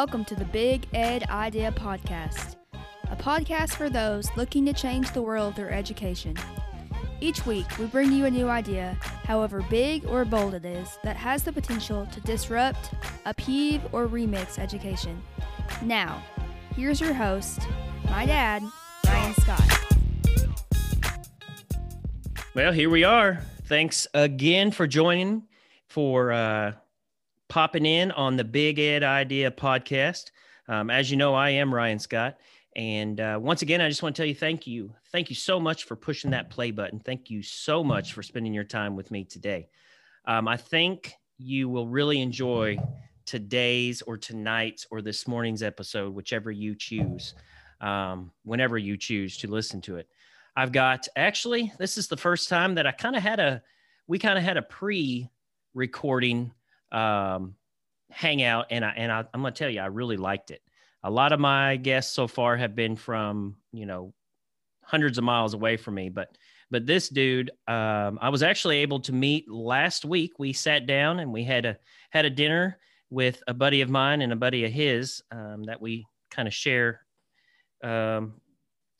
Welcome to the Big Ed Idea Podcast, a podcast for those looking to change the world through education. Each week, we bring you a new idea, however big or bold it is, that has the potential to disrupt, upheave, or remix education. Now, here's your host, my dad, Ryan Scott. Well, here we are. Thanks again for joining for uh, popping in on the Big Ed Idea podcast. Um, as you know, I am Ryan Scott. And uh, once again, I just want to tell you thank you. Thank you so much for pushing that play button. Thank you so much for spending your time with me today. Um, I think you will really enjoy today's or tonight's or this morning's episode, whichever you choose, um, whenever you choose to listen to it. I've got actually, this is the first time that I kind of had a, we kind of had a pre recording um, hangout, and I and I, I'm to tell you, I really liked it. A lot of my guests so far have been from you know hundreds of miles away from me, but but this dude, um, I was actually able to meet last week. We sat down and we had a had a dinner with a buddy of mine and a buddy of his um, that we kind of share, um,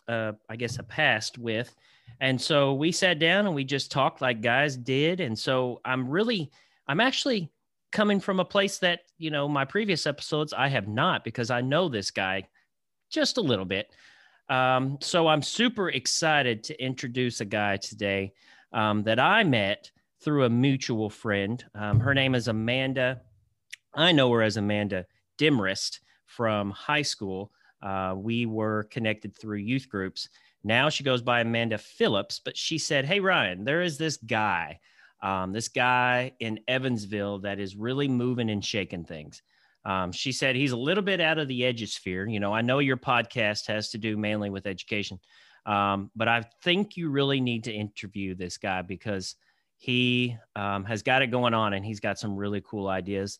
uh, I guess, a past with. And so we sat down and we just talked like guys did. And so I'm really, I'm actually coming from a place that you know my previous episodes i have not because i know this guy just a little bit. Um, so i'm super excited to introduce a guy today um, that i met through a mutual friend. Um, her name is amanda. I know her as amanda dimrist from high school. Uh, we were connected through youth groups. Now she goes by amanda phillips but she said hey ryan there is this guy um, this guy in Evansville that is really moving and shaking things. Um, she said he's a little bit out of the edusphere. You know, I know your podcast has to do mainly with education, um, but I think you really need to interview this guy because he um, has got it going on and he's got some really cool ideas.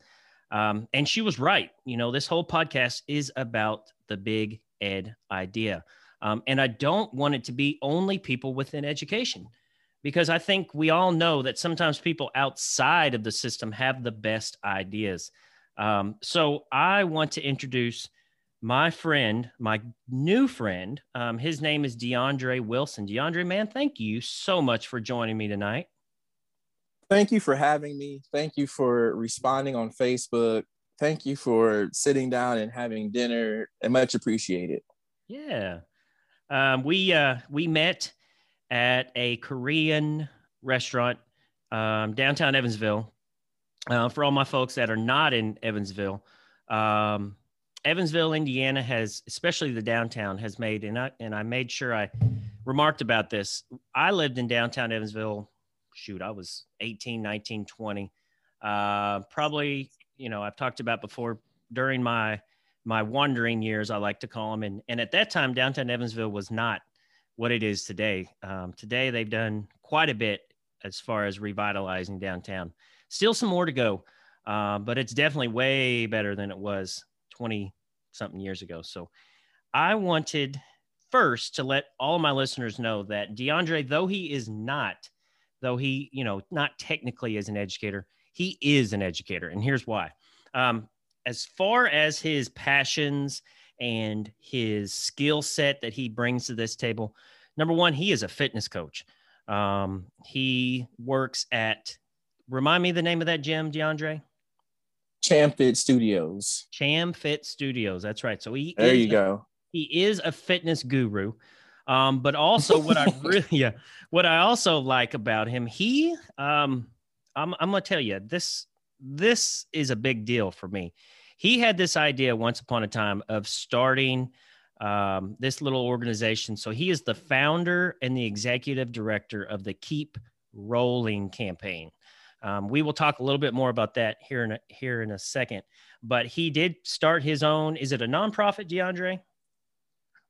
Um, and she was right. You know, this whole podcast is about the big ed idea. Um, and I don't want it to be only people within education because I think we all know that sometimes people outside of the system have the best ideas. Um, so I want to introduce my friend, my new friend. Um, his name is DeAndre Wilson. DeAndre, man, thank you so much for joining me tonight. Thank you for having me. Thank you for responding on Facebook. Thank you for sitting down and having dinner. I much appreciated. Yeah. Um, we uh, we met at a Korean restaurant um, downtown Evansville. Uh, for all my folks that are not in Evansville, um, Evansville, Indiana has, especially the downtown, has made, and I, and I made sure I remarked about this. I lived in downtown Evansville. Shoot, I was 18, 19, 20. Uh, probably, you know, I've talked about before during my my wandering years, I like to call them. And, and at that time, downtown Evansville was not what it is today. Um, today, they've done quite a bit as far as revitalizing downtown. Still some more to go, uh, but it's definitely way better than it was 20 something years ago. So I wanted first to let all my listeners know that DeAndre, though he is not, though he, you know, not technically as an educator, he is an educator. And here's why. Um, as far as his passions and his skill set that he brings to this table. Number one, he is a fitness coach. Um, he works at, remind me the name of that gym, DeAndre? ChamFit Studios. ChamFit Studios. That's right. So he there you a, go. He is a fitness guru. Um, but also what I really, yeah, what I also like about him, he, um, I'm, I'm gonna tell you this, this is a big deal for me he had this idea once upon a time of starting um, this little organization. So he is the founder and the executive director of the Keep Rolling campaign. Um, we will talk a little bit more about that here in a, here in a second. But he did start his own. Is it a nonprofit, DeAndre?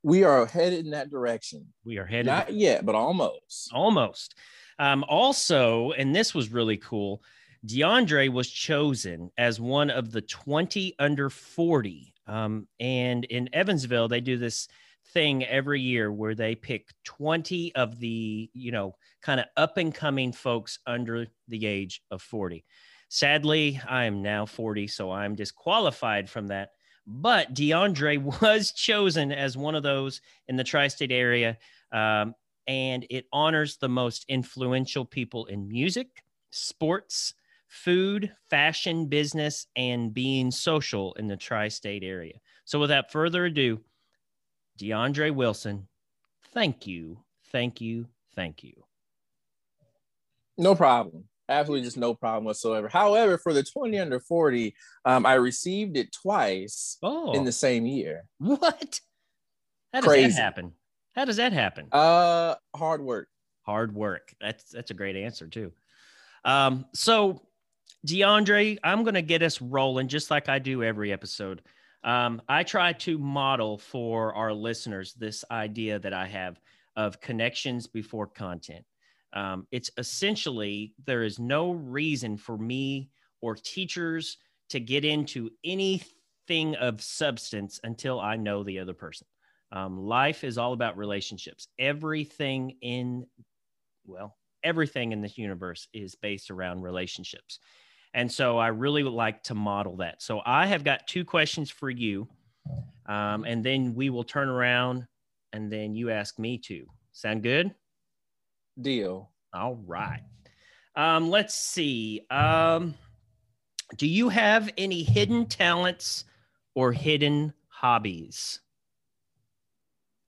We are headed in that direction. We are headed. Not yet, but almost. Almost. Um, also, and this was really cool. DeAndre was chosen as one of the 20 under 40. Um, and in Evansville, they do this thing every year where they pick 20 of the, you know, kind of up and coming folks under the age of 40. Sadly, I am now 40, so I'm disqualified from that. but DeAndre was chosen as one of those in the tri state area. Um, and it honors the most influential people in music, sports, food, fashion, business, and being social in the tri state area. So, without further ado, DeAndre Wilson, thank you, thank you, thank you. No problem. Absolutely, just no problem whatsoever. However, for the 20 under 40, um, I received it twice oh. in the same year. What? How does Crazy. that happen? How does that happen? Uh, hard work. Hard work. That's that's a great answer too. Um, so DeAndre, I'm gonna get us rolling just like I do every episode. Um, I try to model for our listeners this idea that I have of connections before content. Um, it's essentially there is no reason for me or teachers to get into anything of substance until I know the other person. Um, life is all about relationships. Everything in, well, everything in this universe is based around relationships. And so I really would like to model that. So I have got two questions for you. Um, and then we will turn around and then you ask me to. Sound good? Deal. All right. Um, let's see. Um, do you have any hidden talents or hidden hobbies?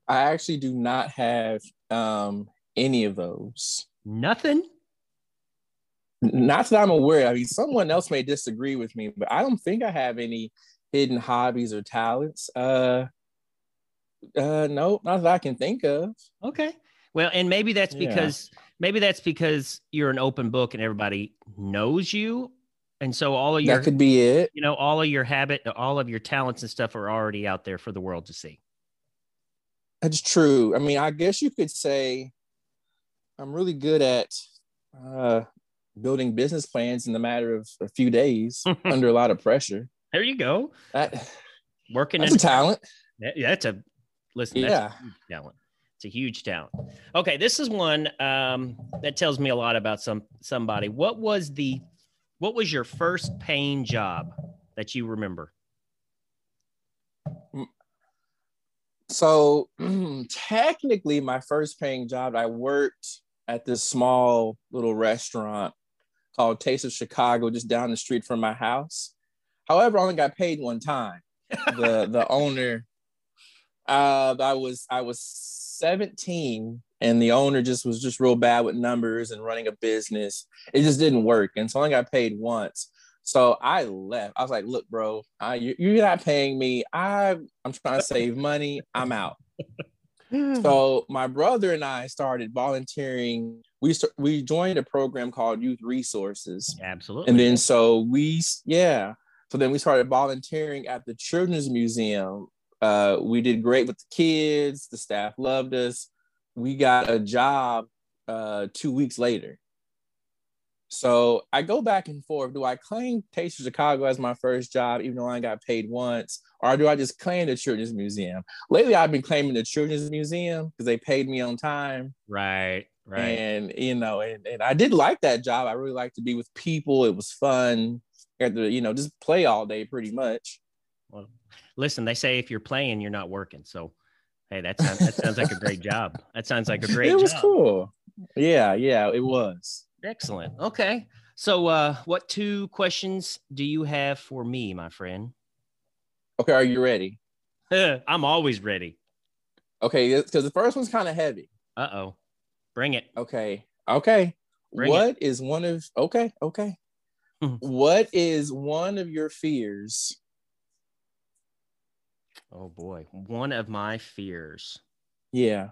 I actually do not have um, any of those. Nothing. Not that I'm aware. I mean, someone else may disagree with me, but I don't think I have any hidden hobbies or talents. Uh, uh, no, not that I can think of. Okay. Well, and maybe that's Yeah. because maybe that's because you're an open book and everybody knows you, and so all of your That could be it. you know all of your habit, all of your talents and stuff are already out there for the world to see. That's true. I mean, I guess you could say I'm really good at uh, building business plans in the matter of a few days under a lot of pressure. There you go. That, Working that's in a talent. That- yeah, that's a listen. That's Yeah. a huge talent. It's a huge talent. Okay, this is one um, that tells me a lot about some somebody. What was the what was your first paying job that you remember? So technically, my first paying job, I worked at this small little restaurant called Taste of Chicago, just down the street from my house. However, I only got paid one time. The the owner, uh, I was I was 17, and the owner just was just real bad with numbers and running a business. It just didn't work, and so I only got paid once. So I left. I was like, "Look, bro, I, you, you're not paying me. I I'm trying to save money. I'm out." So my brother and I started volunteering. We st- we joined a program called Youth Resources, Absolutely. and then so we yeah. So then we started volunteering at the Children's Museum. Uh, we did great with the kids. The staff loved us. We got a job uh, two weeks later. So I go back and forth. Do I claim Taste of Chicago as my first job, even though I got paid once, or do I just claim the Children's Museum? Lately, I've been claiming the Children's Museum because they paid me on time, right, right. and you know, and, and I did like that job. I really liked to be with people. It was fun. Got to you know just play all day pretty much. well, listen, they say if you're playing, you're not working. So, hey, that sounds that sounds like a great job. That sounds like a great it was job. cool. Yeah, yeah, it was. Excellent. Okay. So, uh, what two questions do you have for me, my friend? Okay, are you ready? I'm always ready. Okay, because the first one's kind of heavy. Uh oh. Bring it. Okay. Okay. Bring What is one of okay, okay. Mhm. what is one of your fears? Oh boy. One of my fears. Yeah.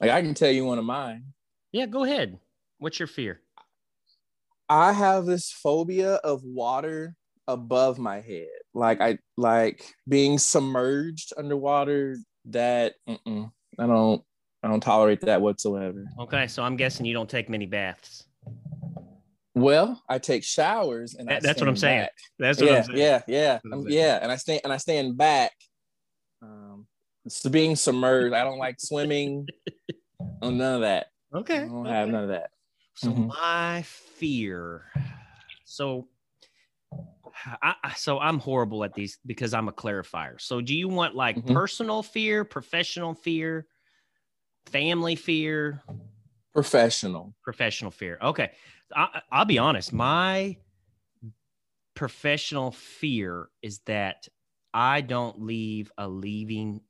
Like I can tell you one of mine. Yeah, go ahead. What's your fear? I have this phobia of water above my head. Like I like being submerged underwater that mm-mm, I don't I don't tolerate that whatsoever. Okay, so I'm guessing you don't take many baths. Well, I take showers and I That- that's what I'm saying. back. That's what yeah, I'm saying. yeah, yeah, I'm um, yeah. And I stand and I stand back. Um, so being submerged, I don't like swimming. oh, none of that. Okay, I Okay. don't have none of that. So Mhm. my fear. So I, so I'm horrible at these because I'm a clarifier. So do you want like Mhm. personal fear, professional fear, family fear, Professional. professional fear? Okay. I, I'll be honest. My professional fear is that I don't leave a leaving,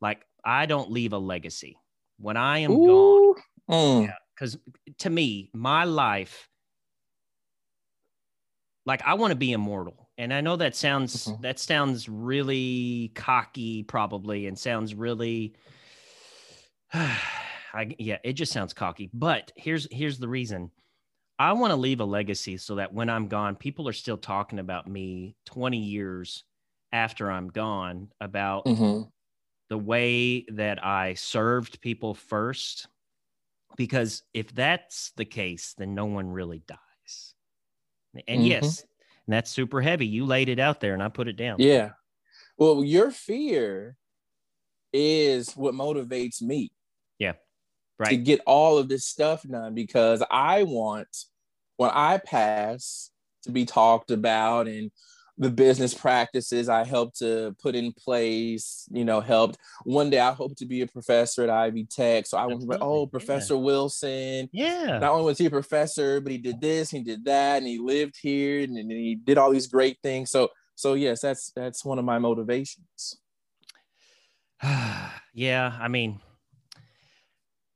like I don't leave a legacy when I am gone. Ooh. Mm. Because to me my life like i want to be immortal and i know that sounds Mhm. that sounds really cocky probably and sounds really I, yeah it just sounds cocky but here's here's the reason i want to leave a legacy so that when i'm gone people are still talking about me 20 years after i'm gone about Mhm. the way that I served people first. Because if that's the case, then no one really dies. And Mhm. yes, and that's super heavy. You laid it out there and I put it down. Yeah. Well, your fear is what motivates me Yeah. Right. To get all of this stuff done because I want when I pass to be talked about and the business practices I helped to put in place, you know, helped. One day I hope to be a professor at Ivy Tech. So I want to be, Absolutely, oh, yeah. Professor Wilson. Yeah. Not only was he a professor, but he did this, he did that, and he lived here and, and he did all these great things. So so yes, that's that's one of my motivations. yeah. I mean,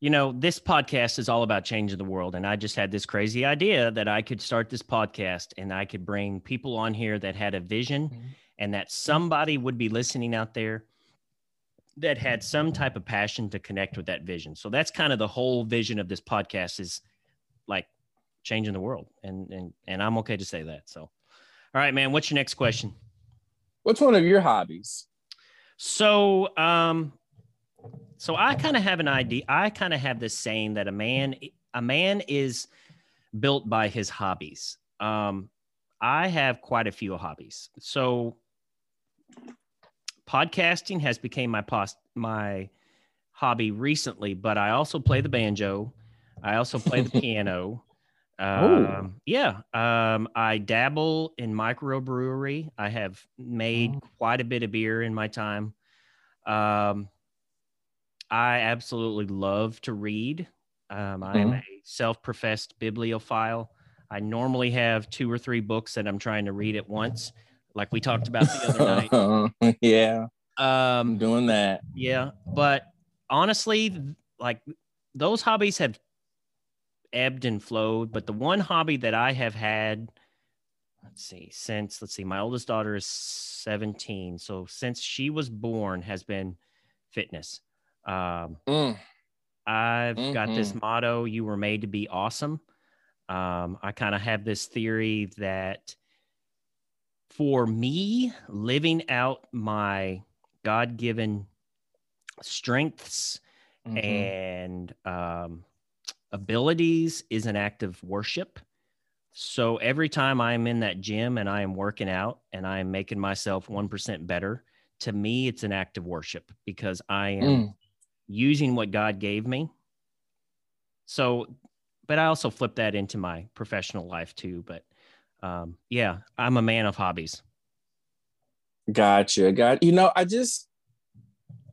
you know, this podcast is all about changing the world. And I just had this crazy idea that I could start this podcast and I could bring people on here that had a vision Mhm. and that somebody would be listening out there that had some type of passion to connect with that vision. So that's kind of the whole vision of this podcast is like changing the world. And and and I'm okay to say that. So all right, man, what's your next question? What's one of your hobbies? So, um, so I kind of have an idea. I kind of have this saying that a man, a man is built by his hobbies. Um, I have quite a few hobbies. So, podcasting has become my post my hobby recently, but I also play the banjo. I also play the piano. Um, yeah. Um, I dabble in microbrewery. I have made Oh. quite a bit of beer in my time. Um, I absolutely love to read. Um, I am Mhm. a self-professed bibliophile. I normally have two or three books that I'm trying to read at once, like we talked about the other night. yeah, I'm Um, doing that. yeah, but honestly, like those hobbies have ebbed and flowed. But the one hobby that I have had, let's see, since let's see, my oldest daughter is 17, so since she was born, has been fitness. Um, Mm, I've got this motto: "You were made to be awesome." Um, I kind of have this theory that for me, living out my God-given strengths mhm. and um, abilities is an act of worship. So every time I'm in that gym and I am working out and I am making myself 1% better, to me, it's an act of worship because I am Mm. Using what God gave me. So, but I also flip that into my professional life too. But um, yeah, I'm a man of hobbies. Gotcha. Got you know, I just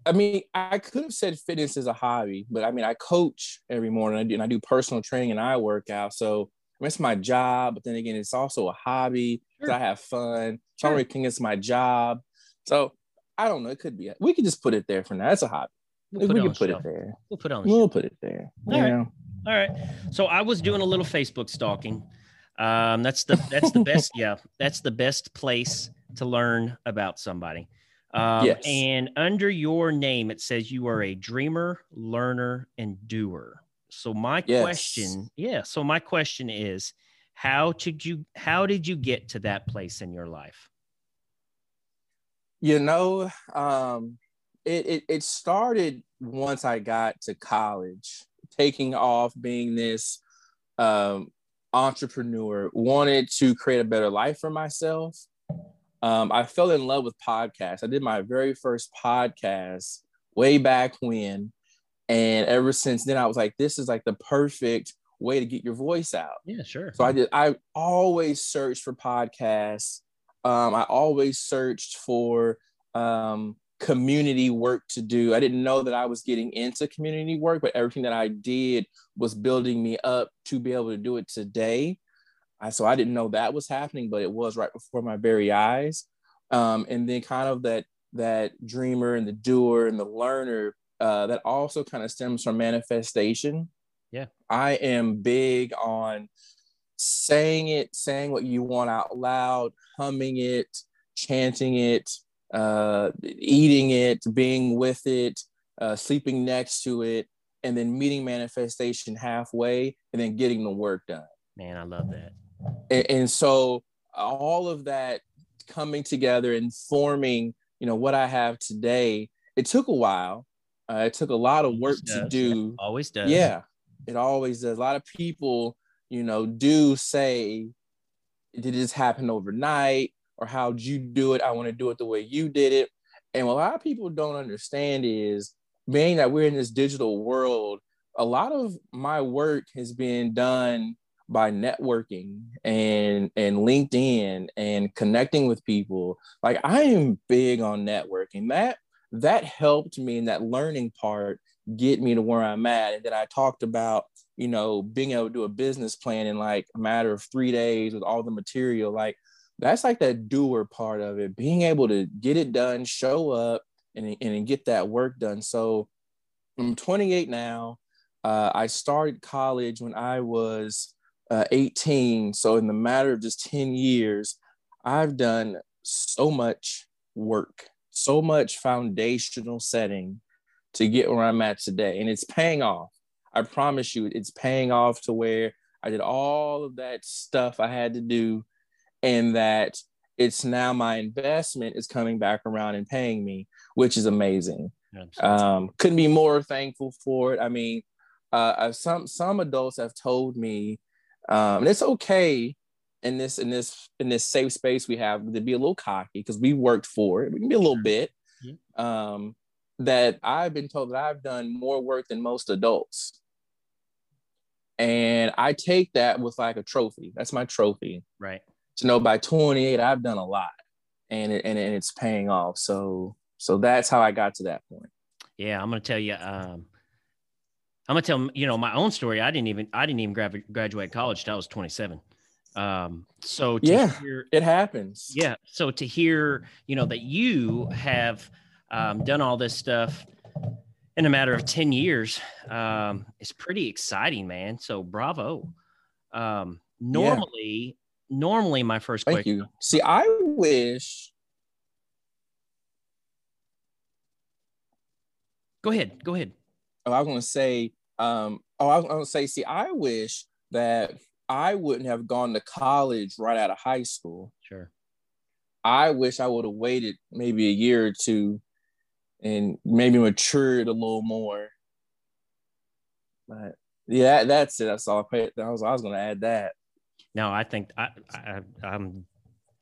I mean, I could have said fitness is a hobby, but I mean, I coach every morning I do, and I do personal training and I work out. So I mean, it's my job, but then again, it's also a hobby. Sure. I have fun. Sure. Everything is my job. So I don't know. It could be. We could just put it there for now. It's a hobby. We'll we it, can put it there. we'll put it on the We'll shelf. put it there. All right. yeah. All right. So I was doing a little Facebook stalking. Um, that's the that's the best. Yeah, that's the best place to learn about somebody. Um, Yes. And under your name, it says you are a dreamer, learner, and doer. So my Yes. question, yeah. So my question is, how did you how did you get to that place in your life? You know, um, it, it it started once I got to college, taking off being this um, entrepreneur, wanted to create a better life for myself. Um, I fell in love with podcasts. I did my very first podcast way back when, and ever since then, I was like, this is like the perfect way to get your voice out. Yeah, sure. So I did. I always searched for podcasts. um, I always searched for um, community work to do. I didn't know that I was getting into community work, but everything that I did was building me up to be able to do it today. I, so I didn't know that was happening, but it was right before my very eyes. Um, and then kind of that that dreamer and the doer and the learner uh, that also kind of stems from manifestation. Yeah, I am big on saying it, saying what you want out loud, humming it, chanting it, uh, eating it, being with it, uh, sleeping next to it, and then meeting manifestation halfway and then getting the work done. Man, I love that. And, and so all of that coming together and forming, you know, what I have today, it took a while. Uh, it took a lot of work to do. It always does. Yeah, it always does. A lot of people, you know, do say, did this happen overnight? Or how'd you do it? I want to do it the way you did it. And what a lot of people don't understand is being that we're in this digital world, a lot of my work has been done by networking and and LinkedIn and connecting with people. Like I am big on networking. That that helped me in that learning part get me to where I'm at. And then I talked about, you know, being able to do a business plan in like a matter of three days with all the material. Like that's like that doer part of it, being able to get it done, show up and, and get that work done. So I'm 28 now. Uh, I started college when I was uh, 18. So in the matter of just 10 years, I've done so much work, so much foundational setting to get where I'm at today. And it's paying off. I promise you, it's paying off to where I did all of that stuff I had to do, and that it's now my investment is coming back around and paying me, which is amazing. Um, couldn't be more thankful for it. I mean, uh, some some adults have told me um, and it's okay in this in this in this safe space we have to be a little cocky because we worked for it. We can be a little bit. Mm-hmm. Um, that I've been told that I've done more work than most adults. And I take that with like a trophy. That's my trophy. Right. To know by 28, I've done a lot and it, and, and it's paying off. So, so that's how I got to that point. Yeah. I'm going to tell you, um, I'm gonna tell you know my own story. I didn't even I didn't even grad, graduate college till I was 27. Um, so yeah, hear, it happens. Yeah. So to hear you know that you have um, done all this stuff in a matter of 10 years um, is pretty exciting, man. So bravo. Um, normally. Normally my first Thank question. you. See, I wish. Go ahead. Go ahead. Oh, I was going to say um, oh, I was going to say, see, I wish that I wouldn't have gone to college right out of high school. Sure. I wish I would have waited maybe a year or two and maybe matured a little more. But yeah, that's it. That's all. I, was I was going to add that. No, I think I, I I'm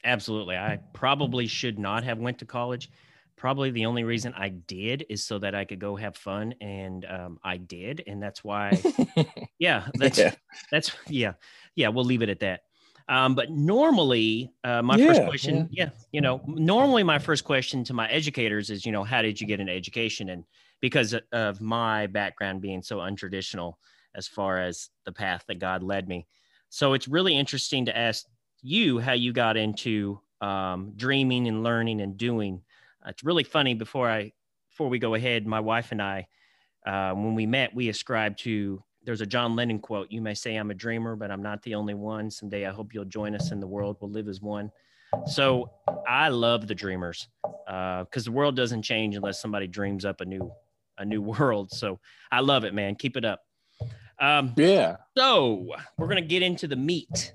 absolutely. I probably should not have went to college probably the only reason I did is so that I could go have fun, and um, I did, and that's why. yeah, that's yeah. that's yeah, yeah. We'll leave it at that. Um, but normally, uh, my yeah, first question, yeah. yeah, you know, normally my first question to my educators is, you know, how did you get an education? And because of my background being so untraditional as far as the path that God led me, so it's really interesting to ask you how you got into um, dreaming and learning and doing it's really funny. Before I before we go ahead, my wife and I, uh, when we met, we ascribed to there's a John Lennon quote. You may say I'm a dreamer, but I'm not the only one. Someday I hope you'll join us in the world. We'll live as one. So I love the dreamers because uh, the world doesn't change unless somebody dreams up a new a new world. So I love it, man. Keep it up. Um, yeah. So we're gonna get into the meat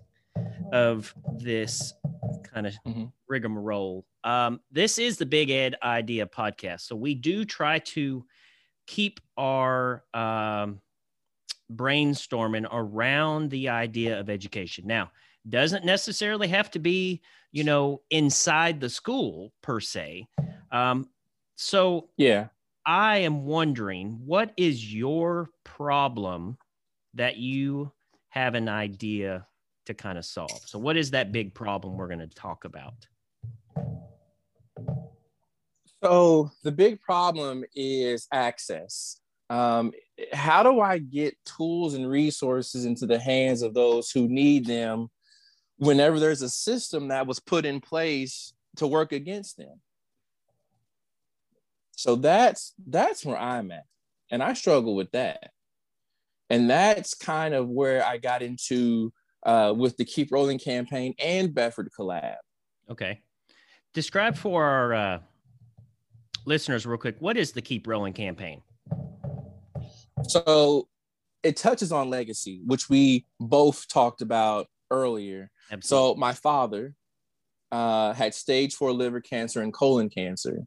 of this kind of mm-hmm. rigmarole. Um, this is the Big Ed Idea podcast. So we do try to keep our um, brainstorming around the idea of education. Now, doesn't necessarily have to be, you know, inside the school per se. Um, so, yeah, I am wondering what is your problem that you have an idea to kind of solve? So, what is that big problem we're going to talk about? So the big problem is access. Um, how do I get tools and resources into the hands of those who need them whenever there's a system that was put in place to work against them? So that's that's where I'm at. And I struggle with that. And that's kind of where I got into uh, with the Keep Rolling campaign and Bedford collab. Okay. Describe for our uh, listeners, real quick, what is the Keep Rolling campaign? So it touches on legacy, which we both talked about earlier. Absolutely. So my father uh, had stage four liver cancer and colon cancer.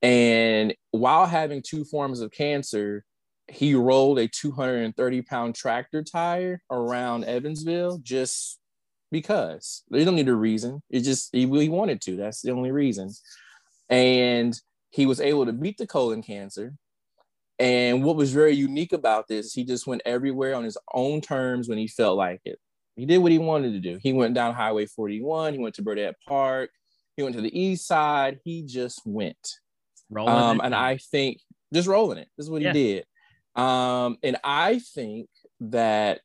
And while having two forms of cancer, he rolled a 230 pound tractor tire around Evansville just because they don't need a reason. It just he, he wanted to. That's the only reason. And he was able to beat the colon cancer. And what was very unique about this, he just went everywhere on his own terms when he felt like it. He did what he wanted to do. He went down Highway 41. He went to Burdett Park. He went to the east side. He just went. Um, and I think just rolling it. This is what yeah. he did. Um, and I think that,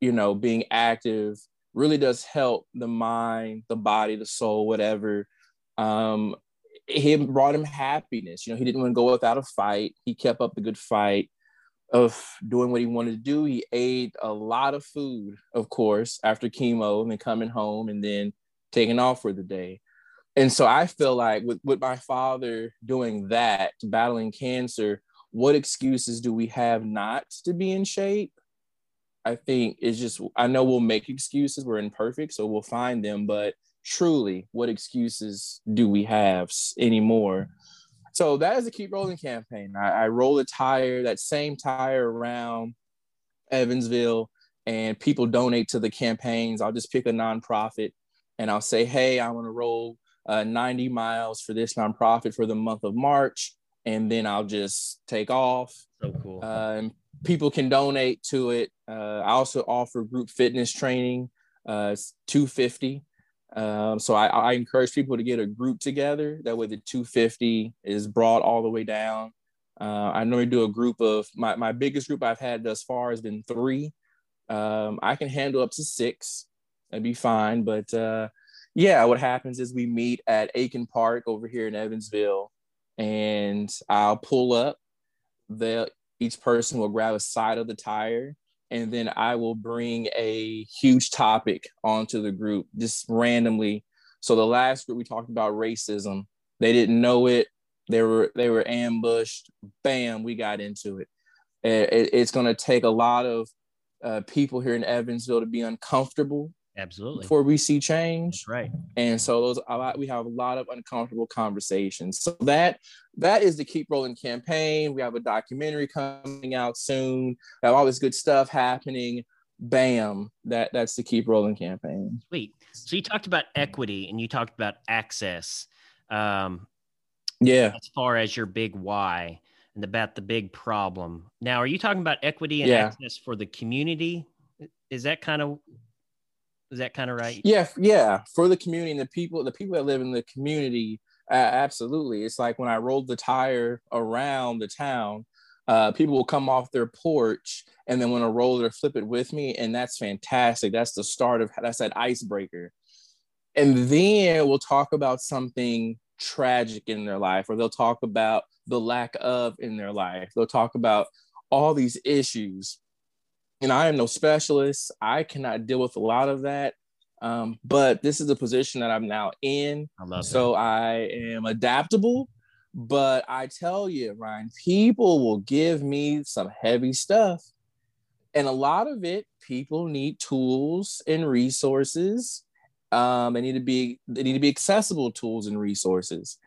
you know, being active really does help the mind, the body, the soul, whatever. Um, it brought him happiness. You know, he didn't want to go without a fight. He kept up the good fight of doing what he wanted to do. He ate a lot of food, of course, after chemo and then coming home and then taking off for the day and so I feel like with, with my father doing that, battling cancer, what excuses do we have not to be in shape? I think it's just, I know we'll make excuses. We're imperfect, so we'll find them. But truly, what excuses do we have anymore? So that is a keep rolling campaign. I, I roll a tire, that same tire around Evansville, and people donate to the campaigns. I'll just pick a nonprofit and I'll say, hey, I want to roll uh, 90 miles for this nonprofit for the month of March, and then I'll just take off. So cool. Uh, and people can donate to it. Uh, I also offer group fitness training. Uh, it's 250. Um, so I, I, encourage people to get a group together. That way, the 250 is brought all the way down. Uh, I normally do a group of my, my biggest group I've had thus far has been three. Um, I can handle up to six. That'd be fine. But uh, yeah, what happens is we meet at Aiken Park over here in Evansville, and I'll pull up. The each person will grab a side of the tire, and then I will bring a huge topic onto the group just randomly. So the last group we talked about racism. They didn't know it. They were they were ambushed. Bam, we got into it. it it's going to take a lot of uh, people here in Evansville to be uncomfortable Absolutely. Before we see change. That's right. And so those a lot we have a lot of uncomfortable conversations. So that that is the Keep Rolling campaign. We have a documentary coming out soon. We have all this good stuff happening. Bam. That that's the Keep Rolling campaign. Sweet. So you talked about equity and you talked about access. Um yeah. As far as your big why and about the big problem. Now, are you talking about equity and yeah. access for the community? Is that kind of is that kind of right? Yeah, yeah. For the community and the people, the people that live in the community, uh, absolutely. It's like when I rolled the tire around the town, uh, people will come off their porch and then want to roll it or flip it with me, and that's fantastic. That's the start of that's that icebreaker. And then we'll talk about something tragic in their life, or they'll talk about the lack of in their life. They'll talk about all these issues and I am no specialist. I cannot deal with a lot of that. Um, but this is a position that I'm now in. I so that. I am adaptable. But I tell you, Ryan, people will give me some heavy stuff. And a lot of it, people need tools and resources. Um, they need to be they need to be accessible tools and resources.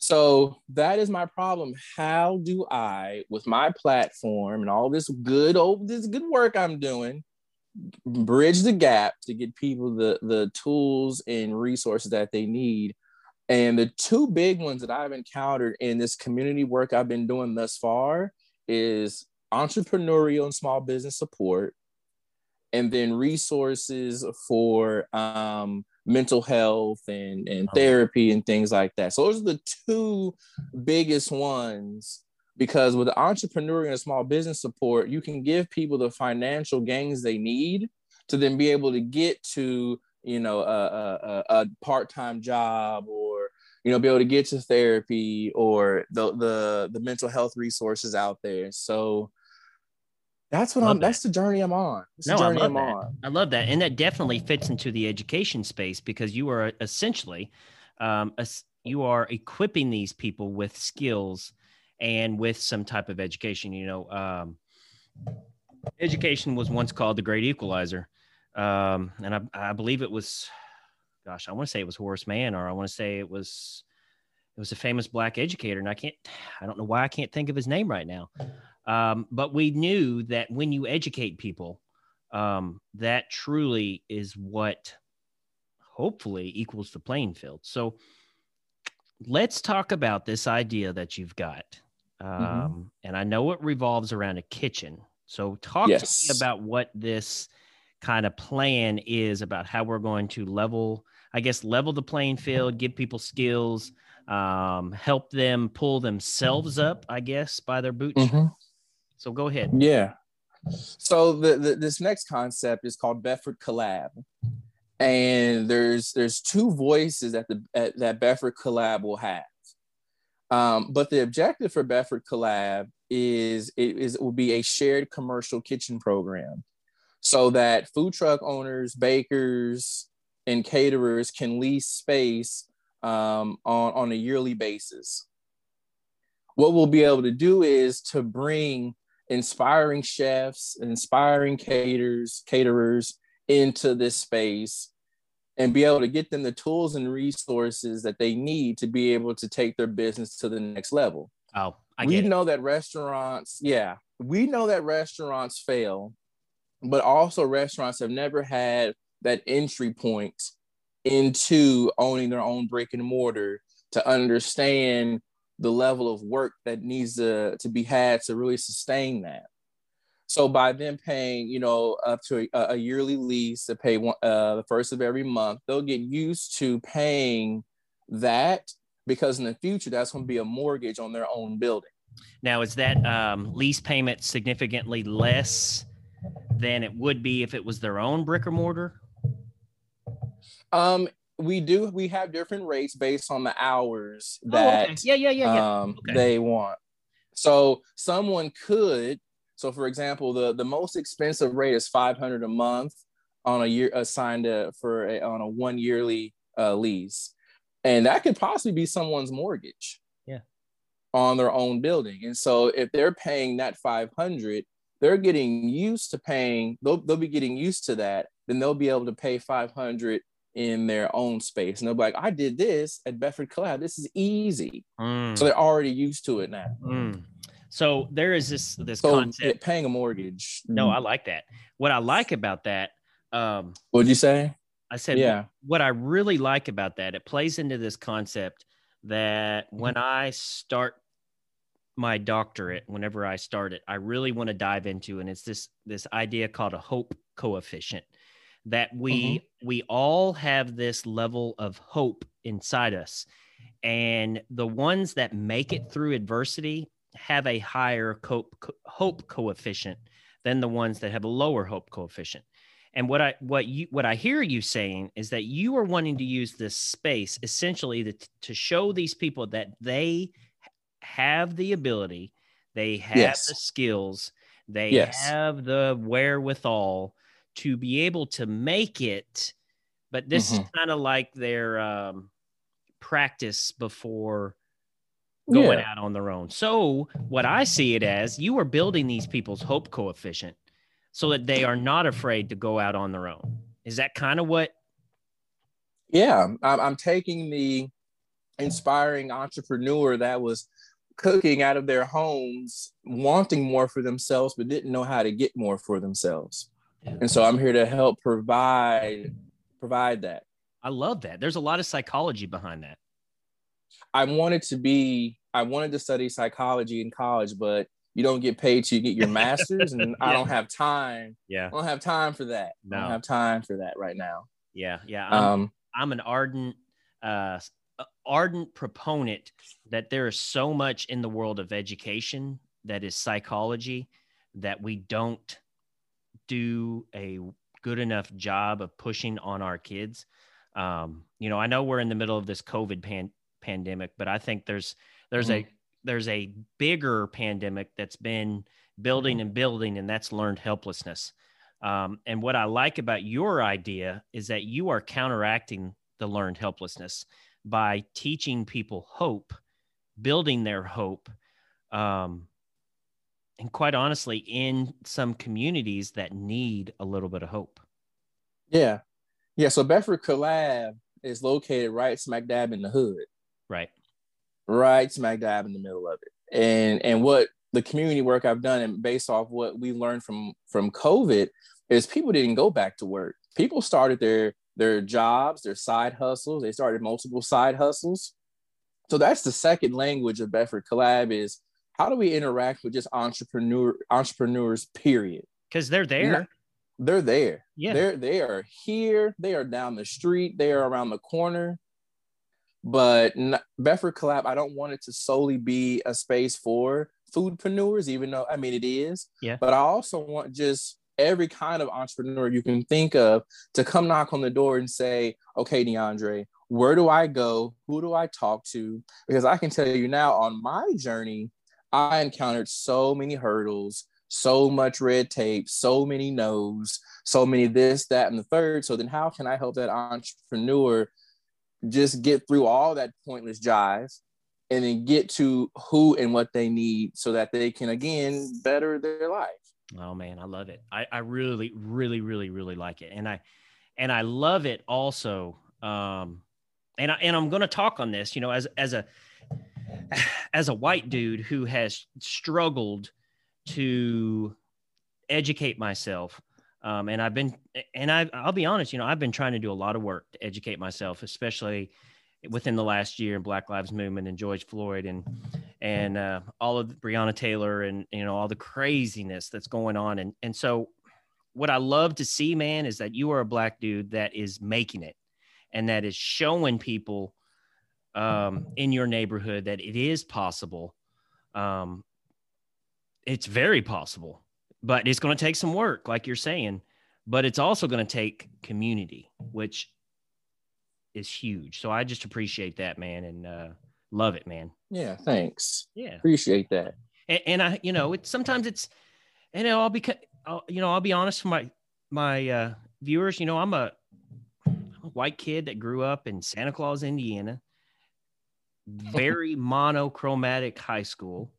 So that is my problem. How do I, with my platform and all this good old this good work I'm doing, bridge the gap to get people the the tools and resources that they need? And the two big ones that I've encountered in this community work I've been doing thus far is entrepreneurial and small business support, and then resources for um, mental health and, and therapy and things like that. So those are the two biggest ones because with the entrepreneur and small business support, you can give people the financial gains they need to then be able to get to, you know, a, a, a a part-time job or, you know, be able to get to therapy or the, the, the mental health resources out there. So that's what Love I'm, that's the journey I'm on. That's No, I love I'm that. on. I love that, and that definitely fits into the education space because you are essentially, um, es- you are equipping these people with skills and with some type of education. You know, um, education was once called the great equalizer, um, and I, I believe it was, gosh, I want to say it was Horace Mann, or I want to say it was, it was a famous black educator, and I can't, I don't know why I can't think of his name right now. Um, but we knew that when you educate people, um, that truly is what hopefully equals the playing field. So let's talk about this idea that you've got. Um, Mhm. And I know it revolves around a kitchen. So talk to me about what this kind of plan is about how we're going to level, I guess, level the playing field, give people skills, um, help them pull themselves up, I guess, by their bootstraps. Mhm. So go ahead. Yeah. So the, the this next concept is called Bedford Collab, and there's there's two voices that the at, that Bedford Collab will have. Um, but the objective for Bedford Collab is it is it will be a shared commercial kitchen program, so that food truck owners, bakers, and caterers can lease space um, on on a yearly basis. What we'll be able to do is to bring inspiring chefs, inspiring caterers, caterers into this space and be able to get them the tools and resources that they need to be able to take their business to the next level. Oh, I we know that restaurants, yeah, we know that restaurants fail, but also restaurants have never had that entry point into owning their own brick and mortar to understand the level of work that needs to, to be had to really sustain that. So by them paying, you know, up to a, a yearly lease to pay one, uh, the first of every month, they'll get used to paying that because in the future that's going to be a mortgage on their own building. Now, is that um, lease payment significantly less than it would be if it was their own brick or mortar? Um, we do we have different rates based on the hours Oh, that okay. Yeah, yeah, yeah, yeah. um, Okay. they want. So someone could, so for example, the the most expensive rate is five hundred a month on a year assigned to, for a, on a one yearly uh, lease, and that could possibly be someone's mortgage. Yeah. On their own building, and so if they're paying that five hundred, they're getting used to paying. They'll they'll be getting used to that. Then they'll be able to pay five hundred in their own space, and they'll be like, "I did this at Bedford Collab. This is easy." Mm, So they're already used to it now. mm. So there is this this So concept. paying a mortgage. No, I like that. What I like about that, um, What'd you say? I said, Yeah. what I really like about that, it plays into this concept that when I start my doctorate, whenever I start it, I really want to dive into, and it's this this idea called a hope coefficient that we mm-hmm. we all have this level of hope inside us and the ones that make it through adversity have a higher cope, co- hope coefficient than the ones that have a lower hope coefficient and what i what you what i hear you saying is that you are wanting to use this space essentially to, to show these people that they have the ability they have Yes. the skills they Yes. have the wherewithal to be able to make it but this is Mhm. kind of like their um, practice before going Yeah. out on their own. So, what I see it as, you are building these people's hope coefficient so that they are not afraid to go out on their own. Is that kind of what? Yeah. I'm, I'm taking the inspiring entrepreneur that was cooking out of their homes, wanting more for themselves, but didn't know how to get more for themselves. And so I'm here to help provide provide that. I love that. There's a lot of psychology behind that. I wanted to be, I wanted to study psychology in college, but you don't get paid you get your master's, and I don't have time. Yeah. I don't have time for that. I don't have time for that right now. Yeah. Yeah. I'm, Um, I'm an ardent, uh, ardent proponent that there is so much in the world of education that is psychology that we don't do a good enough job of pushing on our kids. Um, you know, I know we're in the middle of this COVID pan- pandemic, but I think there's there's mm-hmm. a there's a bigger pandemic that's been building mm-hmm. and building, and that's learned helplessness. Um, and what I like about your idea is that you are counteracting the learned helplessness by teaching people hope, building their hope, um, and quite honestly, in some communities that need a little bit of hope. Yeah. Yeah. So Bedford Collab is located right smack dab in the hood. Right. Right smack dab in the middle of it. And and what the community work I've done and based off what we learned from from COVID is people didn't go back to work. People started their their jobs, their side hustles. They started multiple side hustles. So that's the second language of Bedford Collab is how do we interact with just entrepreneur entrepreneurs period because they're there they're there yeah they're they are here they are down the street they are around the corner but Bedford Collab, I don't want it to solely be a space for foodpreneurs, even though I mean it is. Yeah. But I also want just every kind of entrepreneur you can think of to come knock on the door and say, okay, DeAndre, where do I go? Who do I talk to? Because I can tell you now on my journey, I encountered so many hurdles, so much red tape, so many no's, so many this, that, and the third. So then, how can I help that entrepreneur just get through all that pointless jive and then get to who and what they need so that they can again better their life? Oh man, I love it. I, I really, really, really, really like it. And I and I love it also. Um and I and I'm gonna talk on this, you know, as as a as a white dude who has struggled to educate myself um, and i've been and I, i'll be honest you know i've been trying to do a lot of work to educate myself especially within the last year in black lives movement and george floyd and and uh, all of breonna taylor and you know all the craziness that's going on. And and so what i love to see man is that you are a black dude that is making it and that is showing people um, in your neighborhood that it is possible. Um, it's very possible, but it's going to take some work, like you're saying. But it's also going to take community, which is huge. So I just appreciate that, man, and uh, love it, man. Yeah, thanks. Yeah, appreciate that. And, and I, you know, it's sometimes it's, you know, I'll be, I'll, you know, I'll be honest for my my uh, viewers. You know, I'm a, I'm a white kid that grew up in Santa Claus, Indiana very monochromatic high school,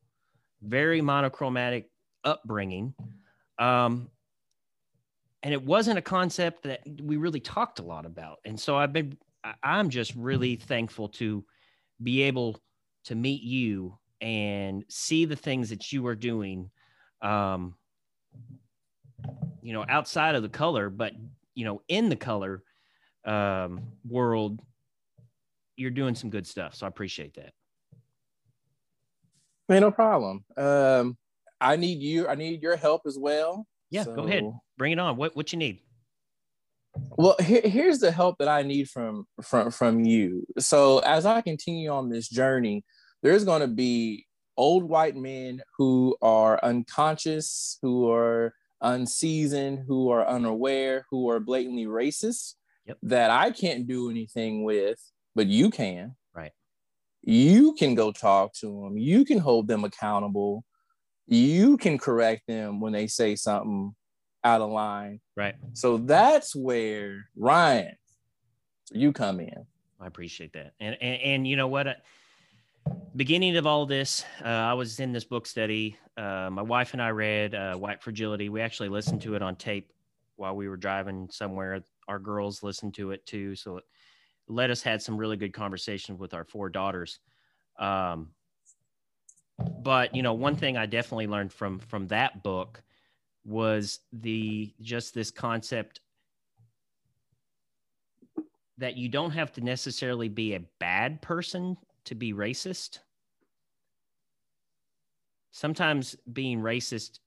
very monochromatic upbringing. Um, and it wasn't a concept that we really talked a lot about. And so I've been, I'm just really thankful to be able to meet you and see the things that you are doing, um, you know, outside of the color, but, you know, in the color um, world you're doing some good stuff. So I appreciate that. Man, no problem. Um, I need you. I need your help as well. Yeah, so, go ahead. Bring it on. What what you need? Well, here, here's the help that I need from from from you. So as I continue on this journey, there's going to be old white men who are unconscious, who are unseasoned, who are unaware, who are blatantly racist yep. that I can't do anything with but you can. Right. You can go talk to them. You can hold them accountable. You can correct them when they say something out of line. Right. So that's where Ryan, you come in. I appreciate that. And and, and you know what? Uh, beginning of all this, uh, I was in this book study. Uh, my wife and I read uh, White Fragility. We actually listened to it on tape while we were driving somewhere. Our girls listened to it too. So let us had some really good conversations with our four daughters. Um, but you know, one thing I definitely learned from from that book was the just this concept that you don't have to necessarily be a bad person to be racist. Sometimes being racist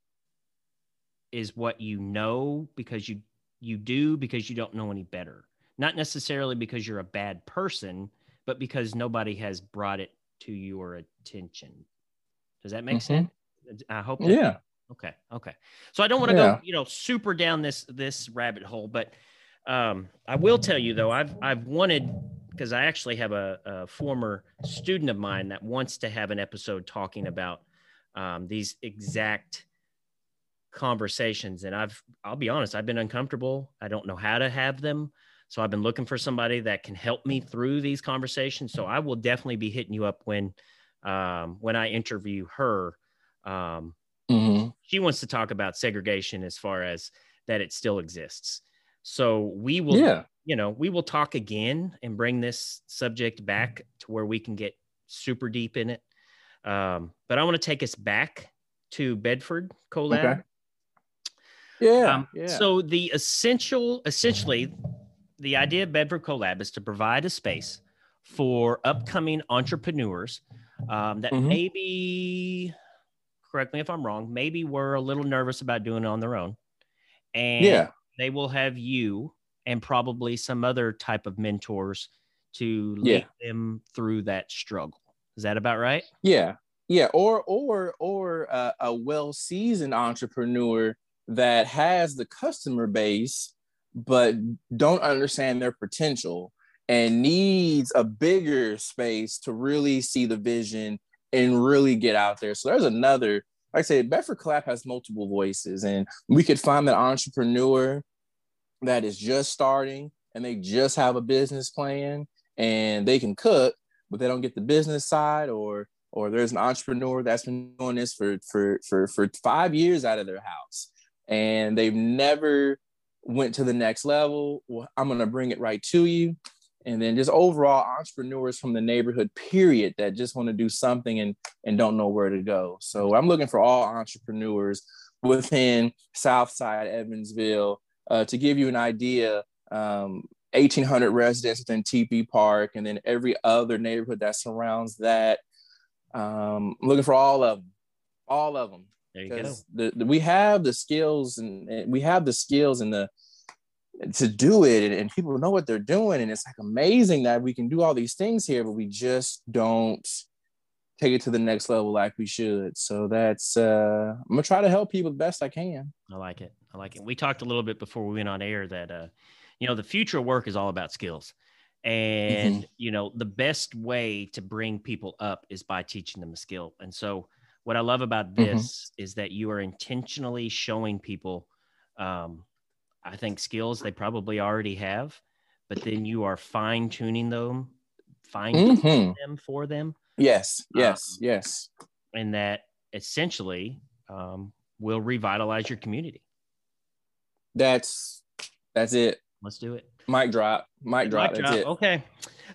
is what you know because you you do because you don't know any better not necessarily because you're a bad person, but because nobody has brought it to your attention. Does that make Mhm. sense? I hope. that- Yeah. Okay. Okay. So I don't want to Yeah. go, you know, super down this this rabbit hole, but um, I will tell you though, I've I've wanted because I actually have a, a former student of mine that wants to have an episode talking about um, these exact conversations, and I've I'll be honest, I've been uncomfortable. I don't know how to have them. So I've been looking for somebody that can help me through these conversations. So I will definitely be hitting you up when um, when I interview her. Um, Mhm. she wants to talk about segregation as far as that it still exists. So we will, Yeah. you know, we will talk again and bring this subject back to where we can get super deep in it. Um, but I want to take us back to Bedford collab. Okay. Yeah. Um, yeah. So the essential, essentially, the idea of Bedford Collab is to provide a space for upcoming entrepreneurs um, that Mhm. maybe, correct me if I'm wrong, maybe were a little nervous about doing it on their own, and yeah. they will have you and probably some other type of mentors to Yeah. lead them through that struggle. Is that about right? Yeah. Yeah. Or or or uh, a well seasoned entrepreneur that has the customer base but don't understand their potential and needs a bigger space to really see the vision and really get out there. So there's another, like I said, Bedford Collab has multiple voices, and we could find that entrepreneur that is just starting and they just have a business plan and they can cook, but they don't get the business side, or or there's an entrepreneur that's been doing this for for for for five years out of their house and they've never went to the next level. I'm gonna bring it right to you and then just overall entrepreneurs from the neighborhood period that just want to do something and and don't know where to go so i'm looking for all entrepreneurs within southside evansville uh, to give you an idea um, 1800 residents within Tepe park and then every other neighborhood that surrounds that um, i'm looking for all of them all of them. Because the, the, we have the skills and, and we have the skills and the to do it and, and people know what they're doing and it's like amazing that we can do all these things here but we just don't take it to the next level like we should so that's uh i'm gonna try to help people the best i can I like it. I like it. We talked a little bit before we went on air that uh, you know, the future of work is all about skills. And you know, the best way to bring people up is by teaching them a skill. And so what I love about Mhm. this is that you are intentionally showing people um I think skills they probably already have, but then you are fine tuning them, fine tuning Mhm. them for them yes yes yes and that essentially um, will revitalize your community. that's that's it Let's do it. Mic drop mic drop Mic that's drop. it Okay.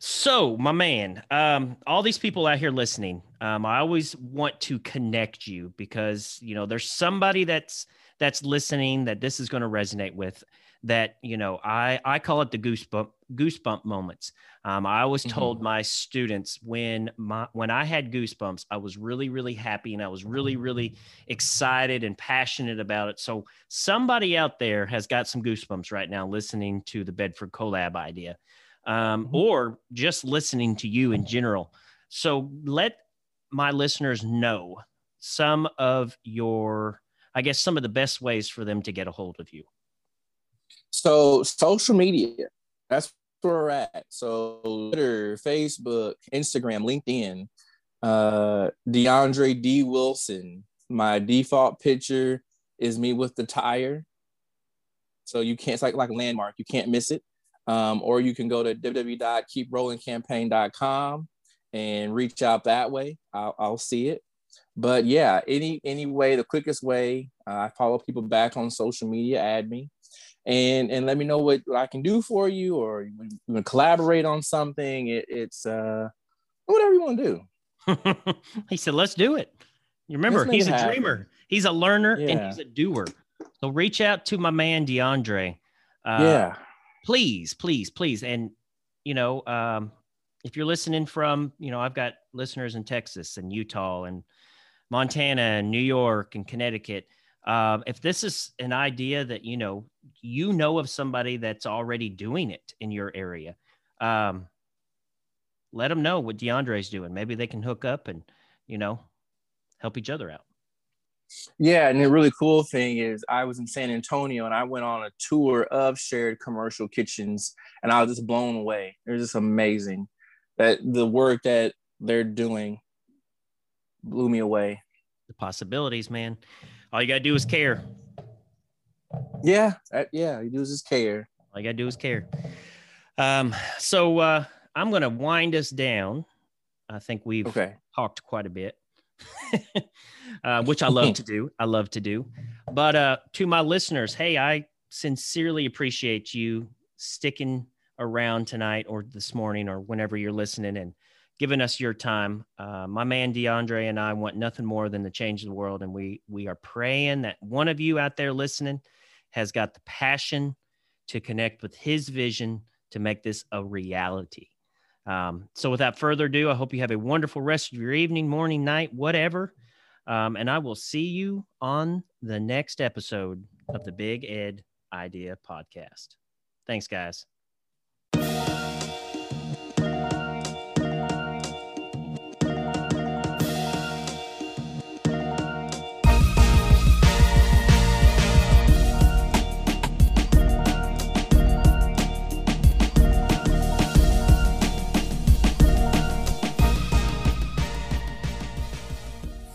So, my man, um, all these people out here listening, um, I always want to connect you because you know there's somebody that's that's listening that this is going to resonate with. That you know, I I call it the goosebump goosebump moments. Um, I always Mhm. told my students when my when I had goosebumps, I was really really happy and I was really really excited and passionate about it. So somebody out there has got some goosebumps right now listening to the Bedford collab idea um, Mhm. or just listening to you in general. So let my listeners know some of your, I guess, some of the best ways for them to get a hold of you. So social media, that's where we're at. So Twitter, Facebook, Instagram, LinkedIn, uh, DeAndre D. Wilson. My default picture is me with the tire. So you can't, it's like, like landmark, you can't miss it. Um, or you can go to www.keeprollingcampaign.com and reach out that way. I'll, I'll see it. But yeah, any any way, the quickest way, uh, I follow people back on social media, add me and and let me know what, what I can do for you, or you collaborate on something. It, it's uh, whatever you want to do. he said, let's do it. You remember, he's a happen. dreamer, he's a learner, and he's a doer. So reach out to my man, DeAndre. Uh, yeah, please, please, please. And, you know, um, if you're listening from, you know, I've got listeners in Texas and Utah and Montana and New York and Connecticut. Um, if this is an idea that, you know, you know of somebody that's already doing it in your area, um, let them know what DeAndre's doing. Maybe they can hook up and, you know, help each other out. Yeah, and the really cool thing is I was in San Antonio and I went on a tour of shared commercial kitchens and I was just blown away. It was just amazing that the work that they're doing blew me away. The possibilities, man. All you gotta do is care. Yeah, yeah, you do is just care. All you gotta do is care. Um, so uh, I'm gonna wind us down. I think we've Okay. talked quite a bit, uh, which I love to do. I love to do. But uh, to my listeners, hey, I sincerely appreciate you sticking around tonight or this morning or whenever you're listening and giving us your time. Uh, my man DeAndre and I want nothing more than to change the world, and we we are praying that one of you out there listening has got the passion to connect with his vision to make this a reality. Um, so, without further ado, I hope you have a wonderful rest of your evening, morning, night, whatever. Um, and I will see you on the next episode of the Big Ed Idea Podcast. Thanks, guys.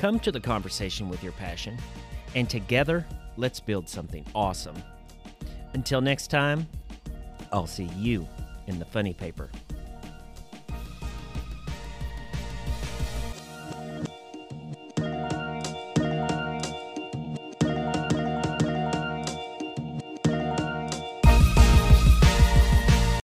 Come to the conversation with your passion, and together, let's build something awesome. Until next time, I'll see you in the funny paper.